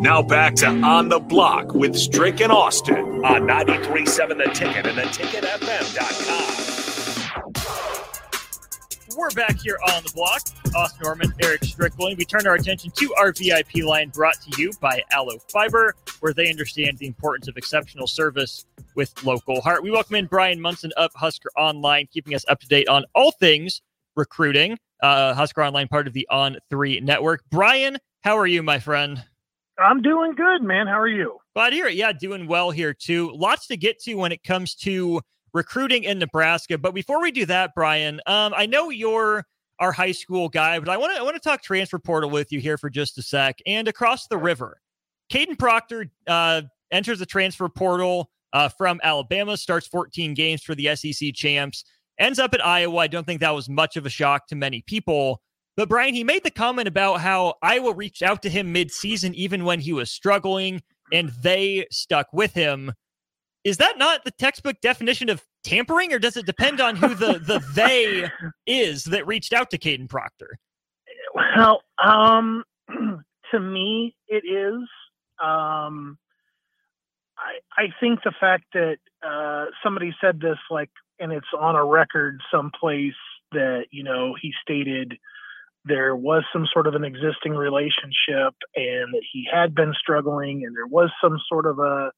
Now back to On the Block with Strick and Austin on 93.7 The Ticket and theticketfm.com. We're back here on the block. Austin Norman, Eric Strickland. We turn our attention to our VIP line brought to you by Allo Fiber, where they understand the importance of exceptional service with local heart. We welcome in Bryan Munson of Husker Online, keeping us up to date on all things recruiting. Uh, Husker Online, part of the On Three network. Bryan, how are you, my friend? I'm doing good, man. How are you? Glad to hear it. Yeah, doing well here too. Lots to get to when it comes to recruiting in Nebraska. But before we do that, Bryan, um, I know you're our high school guy, but I want to I want to talk transfer portal with you here for just a sec. And across the river, Kadyn Proctor uh, enters the transfer portal uh, from Alabama, starts 14 games for the SEC champs, ends up at Iowa. I don't think that was much of a shock to many people. But Bryan, he made the comment about how Iowa reached out to him mid-season, even when he was struggling, and they stuck with him. Is that not the textbook definition of tampering, or does it depend on who the the they is that reached out to Kadyn Proctor? Well, um, to me, it is. Um, I I think the fact that uh, somebody said this, like, and it's on a record someplace that you know he stated there was some sort of an existing relationship and that he had been struggling and there was some sort of a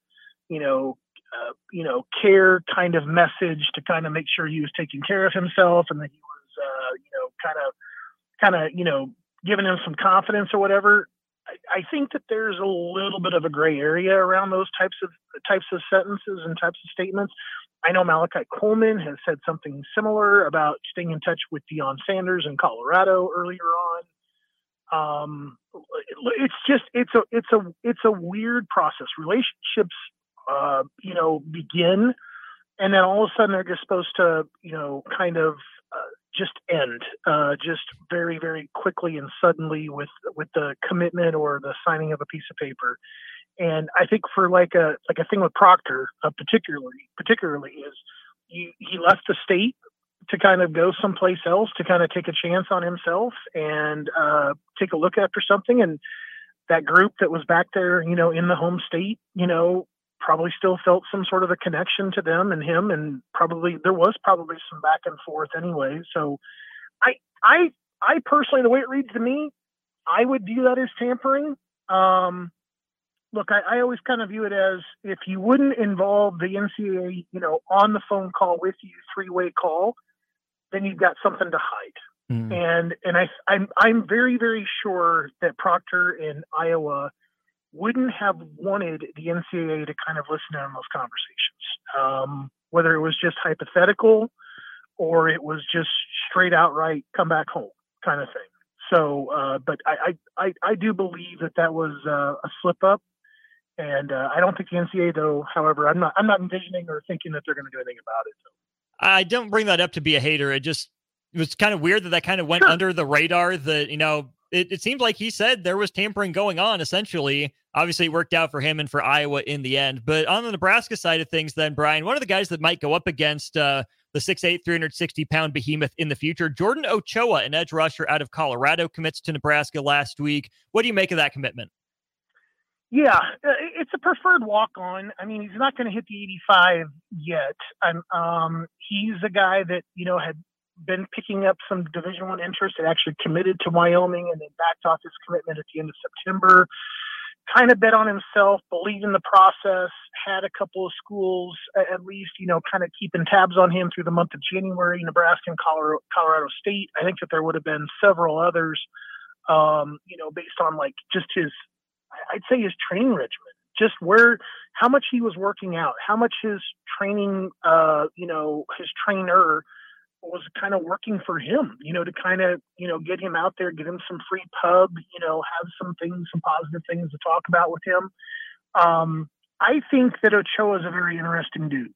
you know uh, you know care kind of message to kind of make sure he was taking care of himself and that he was uh, you know kind of kind of you know giving him some confidence or whatever I, think that there's a little bit of a gray area around those types of types of sentences and types of statements I know Malachi Coleman has said something similar about staying in touch with Deion Sanders in Colorado earlier on. Um, it's just it's a it's a it's a weird process. Relationships, uh, you know, begin, and then all of a sudden they're just supposed to, you know, kind of uh, just end, uh, just very very quickly and suddenly with with the commitment or the signing of a piece of paper. And I think for like a like a thing with Proctor, uh, particularly particularly is he he left the state to kind of go someplace else to kind of take a chance on himself and uh, take a look after something. And that group that was back there, you know, in the home state, you know, probably still felt some sort of a connection to them and him, and probably there was probably some back and forth anyway. So, I I I personally, the way it reads to me, I would view that as tampering. Um, look, I, I, always kind of view it as if you wouldn't involve the NCAA, you know, on the phone call with you, three way call, then you've got something to hide. Mm. And and I I'm I'm very very sure that Proctor in Iowa wouldn't have wanted the NCAA to kind of listen in on those conversations, um, whether it was just hypothetical or it was just straight outright come back home kind of thing. So, uh, but I, I, I, do believe that that was uh, a slip up and uh, I don't think the NCAA, though, however, I'm not I'm not envisioning or thinking that they're going to do anything about it. So. I don't bring that up to be a hater. It just it was kind of weird that that kind of went sure. under the radar. That you know it, it seemed like he said there was tampering going on. Essentially, obviously, it worked out for him and for Iowa in the end. But on the Nebraska side of things, then Bryan, one of the guys that might go up against uh, the 6'8", 360 pound behemoth in the future, Jordan Ochoa, an edge rusher out of Colorado, commits to Nebraska last week. What do you make of that commitment? Yeah, uh, it's a preferred walk on. I mean, he's not going to hit the 85 yet. And um, he's a guy that, you know, had been picking up some division one interest and actually committed to wyoming and then backed off his commitment at the end of september. Kind of bet on himself believed in the process had a couple of schools at least you know kind of keeping tabs on him through the month of january nebraska and colorado, colorado state. I think that there would have been several others um, you know based on like just his i'd say his training regimen. Just where how much he was working out how much his training uh, you know his trainer was kind of working for him, you know, to kind of, you know, get him out there, get him some free pub, you know, have some things, some positive things to talk about with him. Um, I think that Ochoa is a very interesting dude.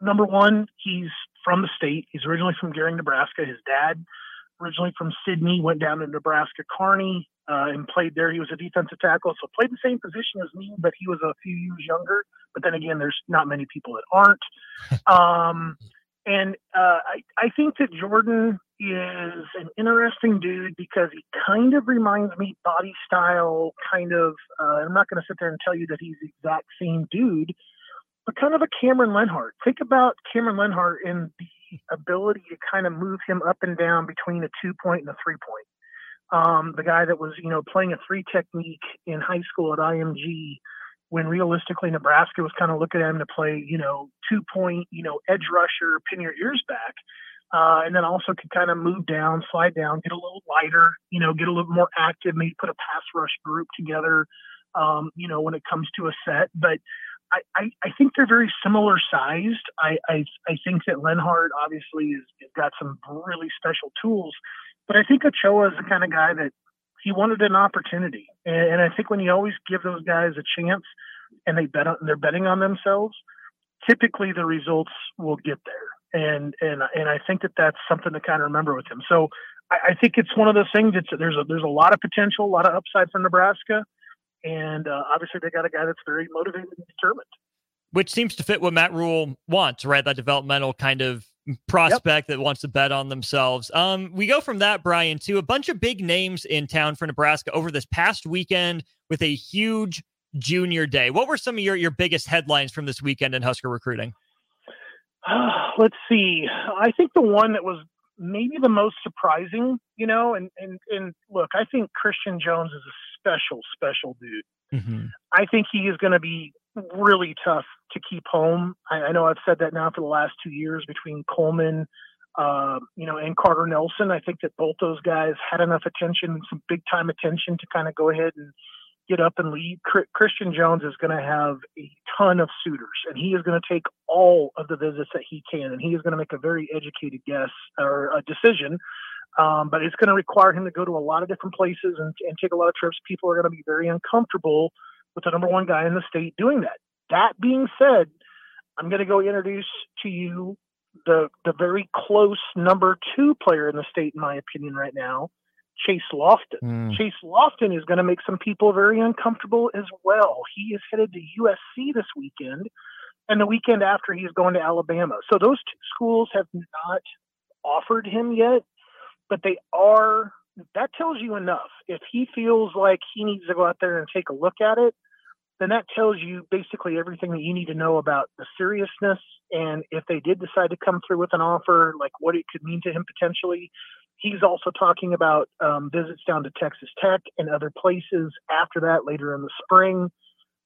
Number one, he's from the state. He's originally from Gering, Nebraska. His dad, originally from Sidney, went down to Nebraska Kearney uh, and played there. He was a defensive tackle, so played the same position as me, but he was a few years younger. But then again, there's not many people that aren't. Um, and uh, I, I think that Jordan is an interesting dude because he kind of reminds me body style, kind of. Uh, I'm not going to sit there and tell you that he's the exact same dude, but kind of a Cameron Lenhardt. Think about Cameron Lenhardt and the ability to kind of move him up and down between a two point and a three point. Um, the guy that was, you know, playing a three technique in high school at IMG when realistically Nebraska was kind of looking at him to play, you know, two point, you know, edge rusher, pin your ears back. Uh, and then also could kind of move down, slide down, get a little lighter, you know, get a little more active, maybe put a pass rush group together, um, you know, when it comes to a set. But I, I, I think they're very similar sized. I, I, I think that Lenhardt obviously has got some really special tools, but I think Ochoa is the kind of guy that he wanted an opportunity, and, and I think when you always give those guys a chance, and they bet on, they're betting on themselves, typically the results will get there. And and and I think that that's something to kind of remember with him. So I, I think it's one of those things. It's there's a there's a lot of potential, a lot of upside for Nebraska, and uh, obviously they got a guy that's very motivated and determined. Which seems to fit what Matt Rhule wants, right? That developmental kind of prospect yep. that wants to bet on themselves. Um, we go from that, Bryan, to a bunch of big names in town for Nebraska over this past weekend with a huge junior day. What were some of your, your biggest headlines from this weekend in Husker recruiting? Uh, let's see. I think the one that was maybe the most surprising, you know, and, and, and look, I think Christian Jones is a special, special dude. Mm-hmm. I think he is going to be really tough to keep home. I, I, know I've said that now for the last two years between Coleman, uh, you know, and Carter Nelson. I think that both those guys had enough attention, some big time attention to kind of go ahead and get up and lead. Christian Jones is going to have a ton of suitors, and he is going to take all of the visits that he can, and he is going to make a very educated guess or a decision. Um, but it's going to require him to go to a lot of different places and, and take a lot of trips. People are going to be very uncomfortable with the number one guy in the state doing that. That being said, I'm going to go introduce to you the the very close number two player in the state, in my opinion, right now, Chase Loftin. Mm. Chase Loftin is going to make some people very uncomfortable as well. He is headed to USC this weekend, and the weekend after he's going to Alabama. So those two schools have not offered him yet, but they are. That tells you enough. If he feels like he needs to go out there and take a look at it, then that tells you basically everything that you need to know about the seriousness and if they did decide to come through with an offer, like what it could mean to him potentially. He's also talking about um, visits down to Texas Tech and other places after that later in the spring.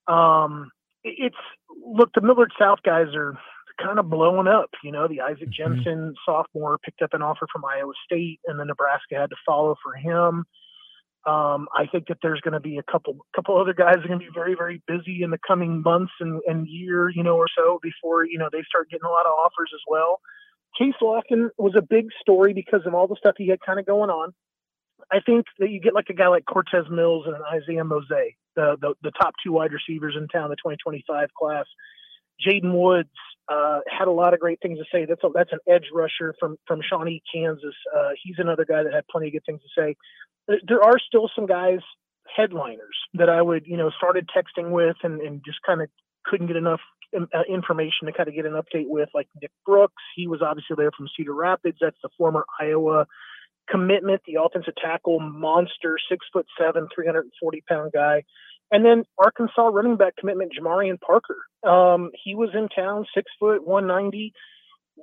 Um, it's look, the Millard South guys are kind of blowing up. You know, the Isaac mm-hmm. Jensen sophomore picked up an offer from Iowa State, and then Nebraska had to follow for him. Um, I think that there's going to be a couple couple other guys that are going to be very very busy in the coming months and, and year you know or so before you know they start getting a lot of offers as well. Chase Loftin was a big story because of all the stuff he had kind of going on. I think that you get like a guy like Cortez Mills and an Isaiah Mose, the, the the top two wide receivers in town, the 2025 class. Jaden Woods uh, had a lot of great things to say. That's a, that's an edge rusher from from Shawnee, Kansas. Uh, he's another guy that had plenty of good things to say. There are still some guys headliners that I would you know started texting with and, and just kind of couldn't get enough uh, information to kind of get an update with, like Nick Brooks. He was obviously there from Cedar Rapids. That's the former Iowa commitment, the offensive tackle monster, six foot seven, 340 pound guy. And then Arkansas running back commitment, Jamarian Parker. Um, he was in town, six foot, 190.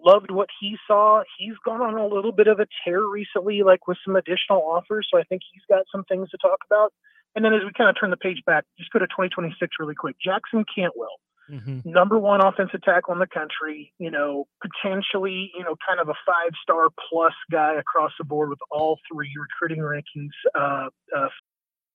Loved what he saw. He's gone on a little bit of a tear recently, like with some additional offers. So I think he's got some things to talk about. And then as we kind of turn the page back, just go to 2026 really quick. Jackson Cantwell, mm-hmm. number one offensive tackle in the country, you know, potentially, you know, kind of a five star plus guy across the board with all three recruiting rankings uh, uh,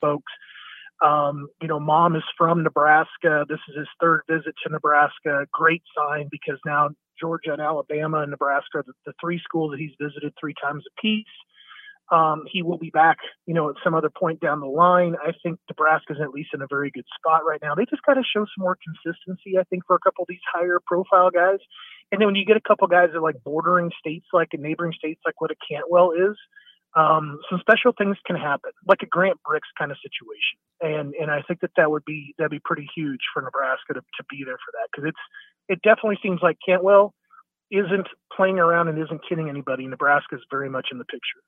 folks. Um, you know, mom is from Nebraska. This is his third visit to Nebraska. Great sign because now Georgia and Alabama and Nebraska the, the three schools that he's visited three times apiece. Um, he will be back, you know, at some other point down the line. I think Nebraska's at least in a very good spot right now. They just got to show some more consistency, I think, for a couple of these higher profile guys. And then when you get a couple guys that like bordering states, like in neighboring states, like what a Cantwell is, um, some special things can happen, like a Grant Brix kind of situation. And and I think that that would be that'd be pretty huge for Nebraska to, to be there for that because it's it definitely seems like Cantwell isn't playing around and isn't kidding anybody. Nebraska is very much in the picture.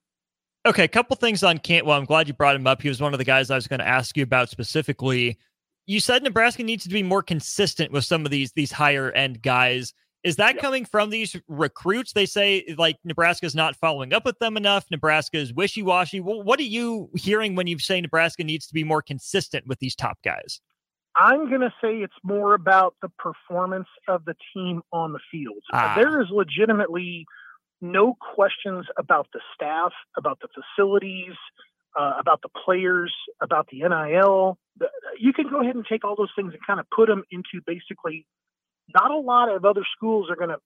Okay, a couple things on Cantwell. I'm glad you brought him up. He was one of the guys I was going to ask you about specifically. You said Nebraska needs to be more consistent with some of these these higher end guys. Is that yeah. coming from these recruits? They say like Nebraska's not following up with them enough. Nebraska is wishy washy. Well, what are you hearing when you say Nebraska needs to be more consistent with these top guys? I'm going to say it's more about the performance of the team on the field. Ah. There is legitimately no questions about the staff, about the facilities, uh, about the players, about the NIL. You can go ahead and take all those things and kind of put them into basically not a lot of other schools are going to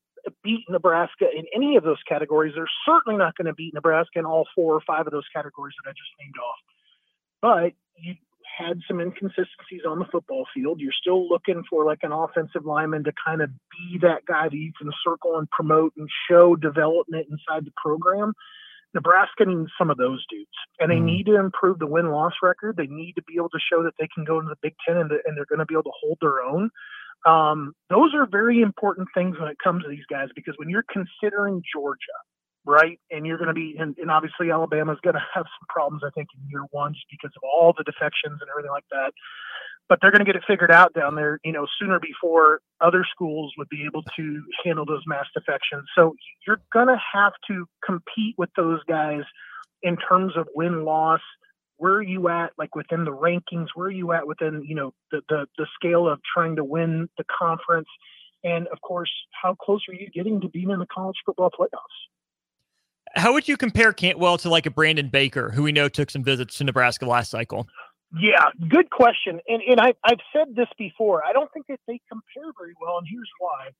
beat Nebraska in any of those categories. They're certainly not going to beat Nebraska in all four or five of those categories that I just named off. But you had some inconsistencies on the football field. You're still looking for like an offensive lineman to kind of be that guy that you can circle and promote and show development inside the program. Nebraska needs some of those dudes, and they mm. need to improve the win loss record. They need to be able to show that they can go into the Big Ten and, and they're going to be able to hold their own. Um, those are very important things when it comes to these guys because when you're considering Georgia, right, and you're going to be, and, and obviously Alabama's going to have some problems, I think, in year one just because of all the defections and everything like that. But they're going to get it figured out down there, you know, sooner before other schools would be able to handle those mass defections. So you're going to have to compete with those guys in terms of win loss where are you at like within the rankings? Where are you at within you know the, the the scale of trying to win the conference? And of course how close are you getting to being in the college football playoffs? How would you compare cantwell to like a brandon baker who we know took some visits to nebraska last cycle? Yeah good question. And and I, i've said this before i don't think that they compare very well and here's why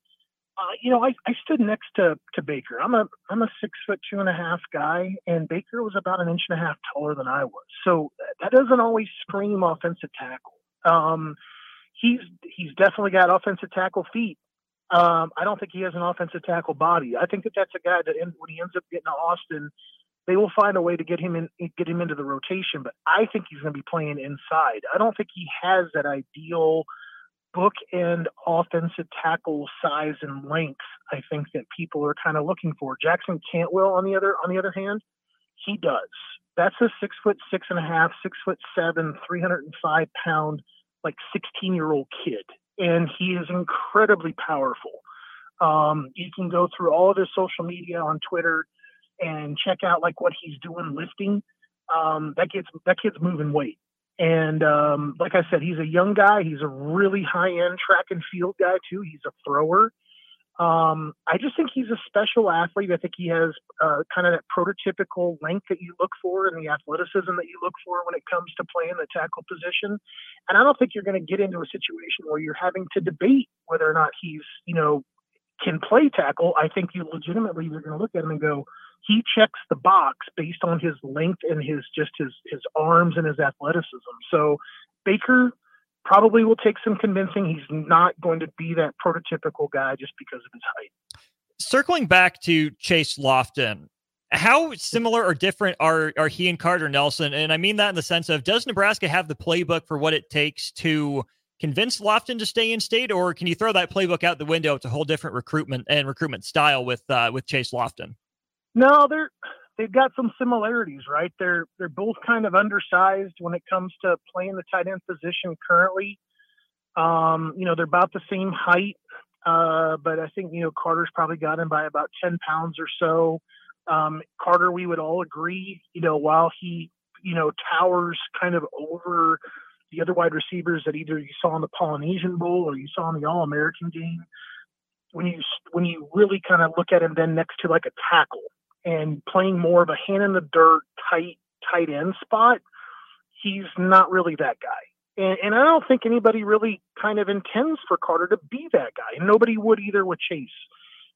uh, you know, I, I stood next to, to Baker. I'm a I'm a six foot two and a half guy, and Baker was about an inch and a half taller than I was. So that doesn't always scream offensive tackle. Um, he's he's definitely got offensive tackle feet. Um, I don't think he has an offensive tackle body. I think that that's a guy that when he ends up getting to Austin, they will find a way to get him in, get him into the rotation. But I think he's going to be playing inside. I don't think he has that ideal bookend offensive tackle size and length. I think that people are kind of looking for. Jackson Cantwell, on the other on the other hand, he does. That's a six foot six and a half, six foot seven, 305 pound, like 16 year old kid, and he is incredibly powerful. Um, you can go through all of his social media on Twitter and check out like what he's doing lifting. Um, that kid's that kid's moving weight. And um, like I said, he's a young guy. He's a really high end track and field guy too. He's a thrower. Um, I just think he's a special athlete. I think he has uh, kind of that prototypical length that you look for and the athleticism that you look for when it comes to playing the tackle position. And I don't think you're going to get into a situation where you're having to debate whether or not he's, you know, can play tackle. I think you legitimately you're going to look at him and go, he checks the box based on his length and his just his his arms and his athleticism. So Baker probably will take some convincing. He's not going to be that prototypical guy just because of his height. Circling back to Chase Loftin, how similar or different are are he and Carter Nelson? And I mean that in the sense of does Nebraska have the playbook for what it takes to convince Loftin to stay in state, or can you throw that playbook out the window? It's a whole different recruitment and recruitment style with uh, with Chase Loftin. No, they're they've got some similarities, right? They're they're both kind of undersized when it comes to playing the tight end position currently. Um, you know, they're about the same height, uh, but I think you know Carter's probably got him by about ten pounds or so. Um, Carter, we would all agree, you know, while he you know towers kind of over the other wide receivers that either you saw in the Polynesian Bowl or you saw in the All American game. When you when you really kind of look at him then next to like a tackle, and playing more of a hand in the dirt tight tight end spot, he's not really that guy. And, and I don't think anybody really kind of intends for Carter to be that guy. And nobody would either with Chase.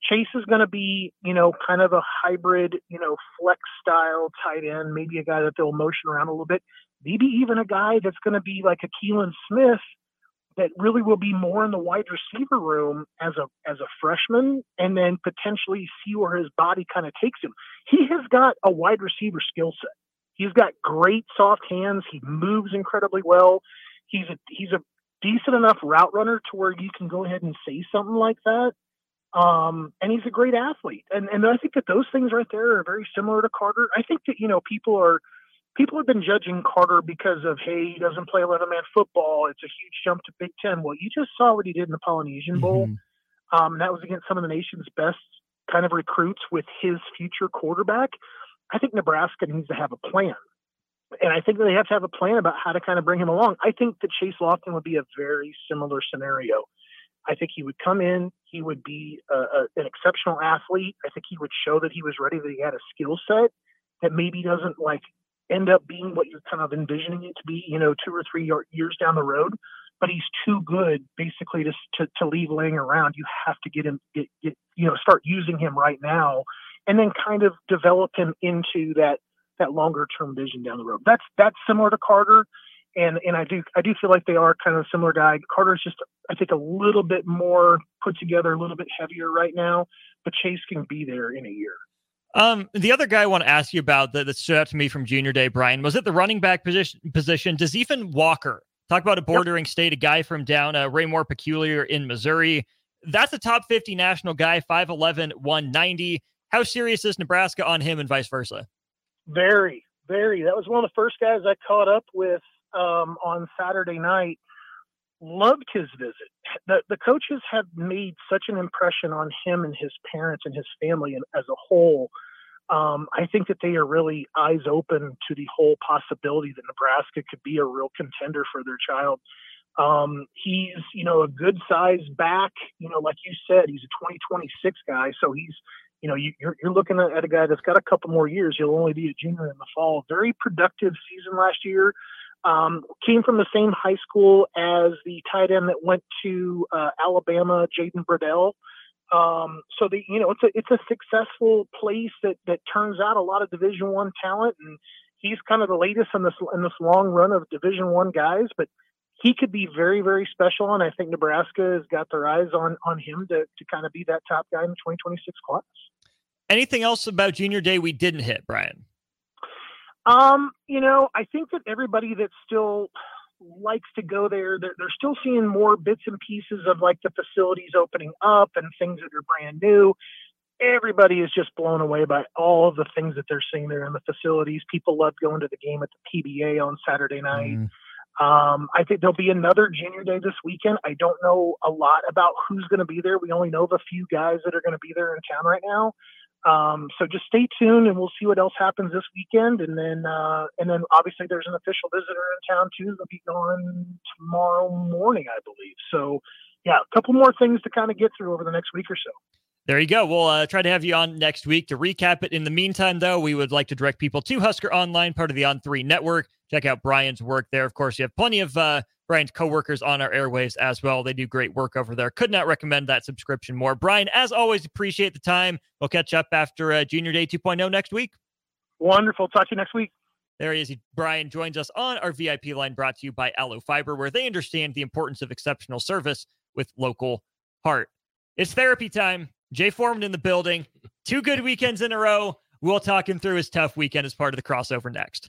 Chase is going to be, you know, kind of a hybrid, you know, flex style tight end, maybe a guy that they'll motion around a little bit, maybe even a guy that's going to be like a Keelan Smith that really will be more in the wide receiver room as a as a freshman and then potentially see where his body kind of takes him. He has got a wide receiver skill set. He's got great soft hands. He moves incredibly well. He's a he's a decent enough route runner to where you can go ahead and say something like that. Um, and he's a great athlete. And and I think that those things right there are very similar to Carter. I think that you know people are people have been judging Carter because of hey, he doesn't play 11 man football. It's a huge jump to Big Ten. Well, you just saw what he did in the Polynesian Bowl. Mm-hmm. Um, that was against some of the nation's best kind of recruits with his future quarterback. I think Nebraska needs to have a plan. And I think they have to have a plan about how to kind of bring him along. I think that Chase Loftin would be a very similar scenario. I think he would come in, he would be a, a, an exceptional athlete. I think he would show that he was ready, that he had a skill set that maybe doesn't like end up being what you're kind of envisioning it to be, you know, two or three years down the road. But he's too good, basically, to to, to leave laying around. You have to get him, get, get you know, start using him right now, and then kind of develop him into that that longer term vision down the road. That's that's similar to Carter, and and I do I do feel like they are kind of similar guy. Carter's just I think a little bit more put together, a little bit heavier right now, but Chase can be there in a year. Um, the other guy I want to ask you about that, that stood out to me from junior day, Bryan, was it the running back position position. Does even Walker talk about a bordering yep. state, a guy from down uh, Raymore Peculiar in Missouri? That's a top 50 national guy, 5'11, 190. How serious is Nebraska on him and vice versa? Very, very. That was one of the first guys I caught up with um, on Saturday night. Loved his visit. The, the coaches have made such an impression on him and his parents and his family and as a whole um, I think that they are really eyes open to the whole possibility that Nebraska could be a real contender for their child. Um, he's, you know, a good size back, you know, like you said, he's a 2026 guy. So he's, you know, you, are you're looking at a guy that's got a couple more years. He'll only be a junior in the fall. Very productive season last year. Um, came from the same high school as the tight end that went to uh, Alabama, Jaden Bradell. Um, so the you know it's a it's a successful place that that turns out a lot of Division One talent, and he's kind of the latest in this in this long run of Division One guys. But he could be very very special, and I think Nebraska has got their eyes on on him to to kind of be that top guy in the 2026 class. Anything else about Junior Day we didn't hit, Bryan? Um, you know, I think that everybody that still likes to go there. They're, they're still seeing more bits and pieces of like the facilities opening up and things that are brand new. Everybody is just blown away by all of the things that they're seeing there in the facilities. People love going to the game at the PBA on Saturday night. Mm. Um, I think there'll be another junior day this weekend. I don't know a lot about who's going to be there. We only know the few guys that are going to be there in town right now. Um, so just stay tuned and we'll see what else happens this weekend. And then, uh, and then obviously there's an official visitor in town too. They'll be gone tomorrow morning, I believe. So yeah, a couple more things to kind of get through over the next week or so. There you go. We'll uh, try to have you on next week to recap it. In the meantime, though, we would like to direct people to Husker Online, part of the On3 network. Check out Bryan's work there. Of course, you have plenty of uh, Bryan's coworkers on our airwaves as well. They do great work over there. Could not recommend that subscription more. Bryan, as always, appreciate the time. We'll catch up after uh, Junior Day 2.0 next week. Wonderful. Talk to you next week. There he is. Bryan joins us on our VIP line brought to you by Allo Fiber, where they understand the importance of exceptional service with local heart. It's therapy time. Jay Foreman in the building. Two good weekends in a row. We'll talk him through his tough weekend as part of the crossover next.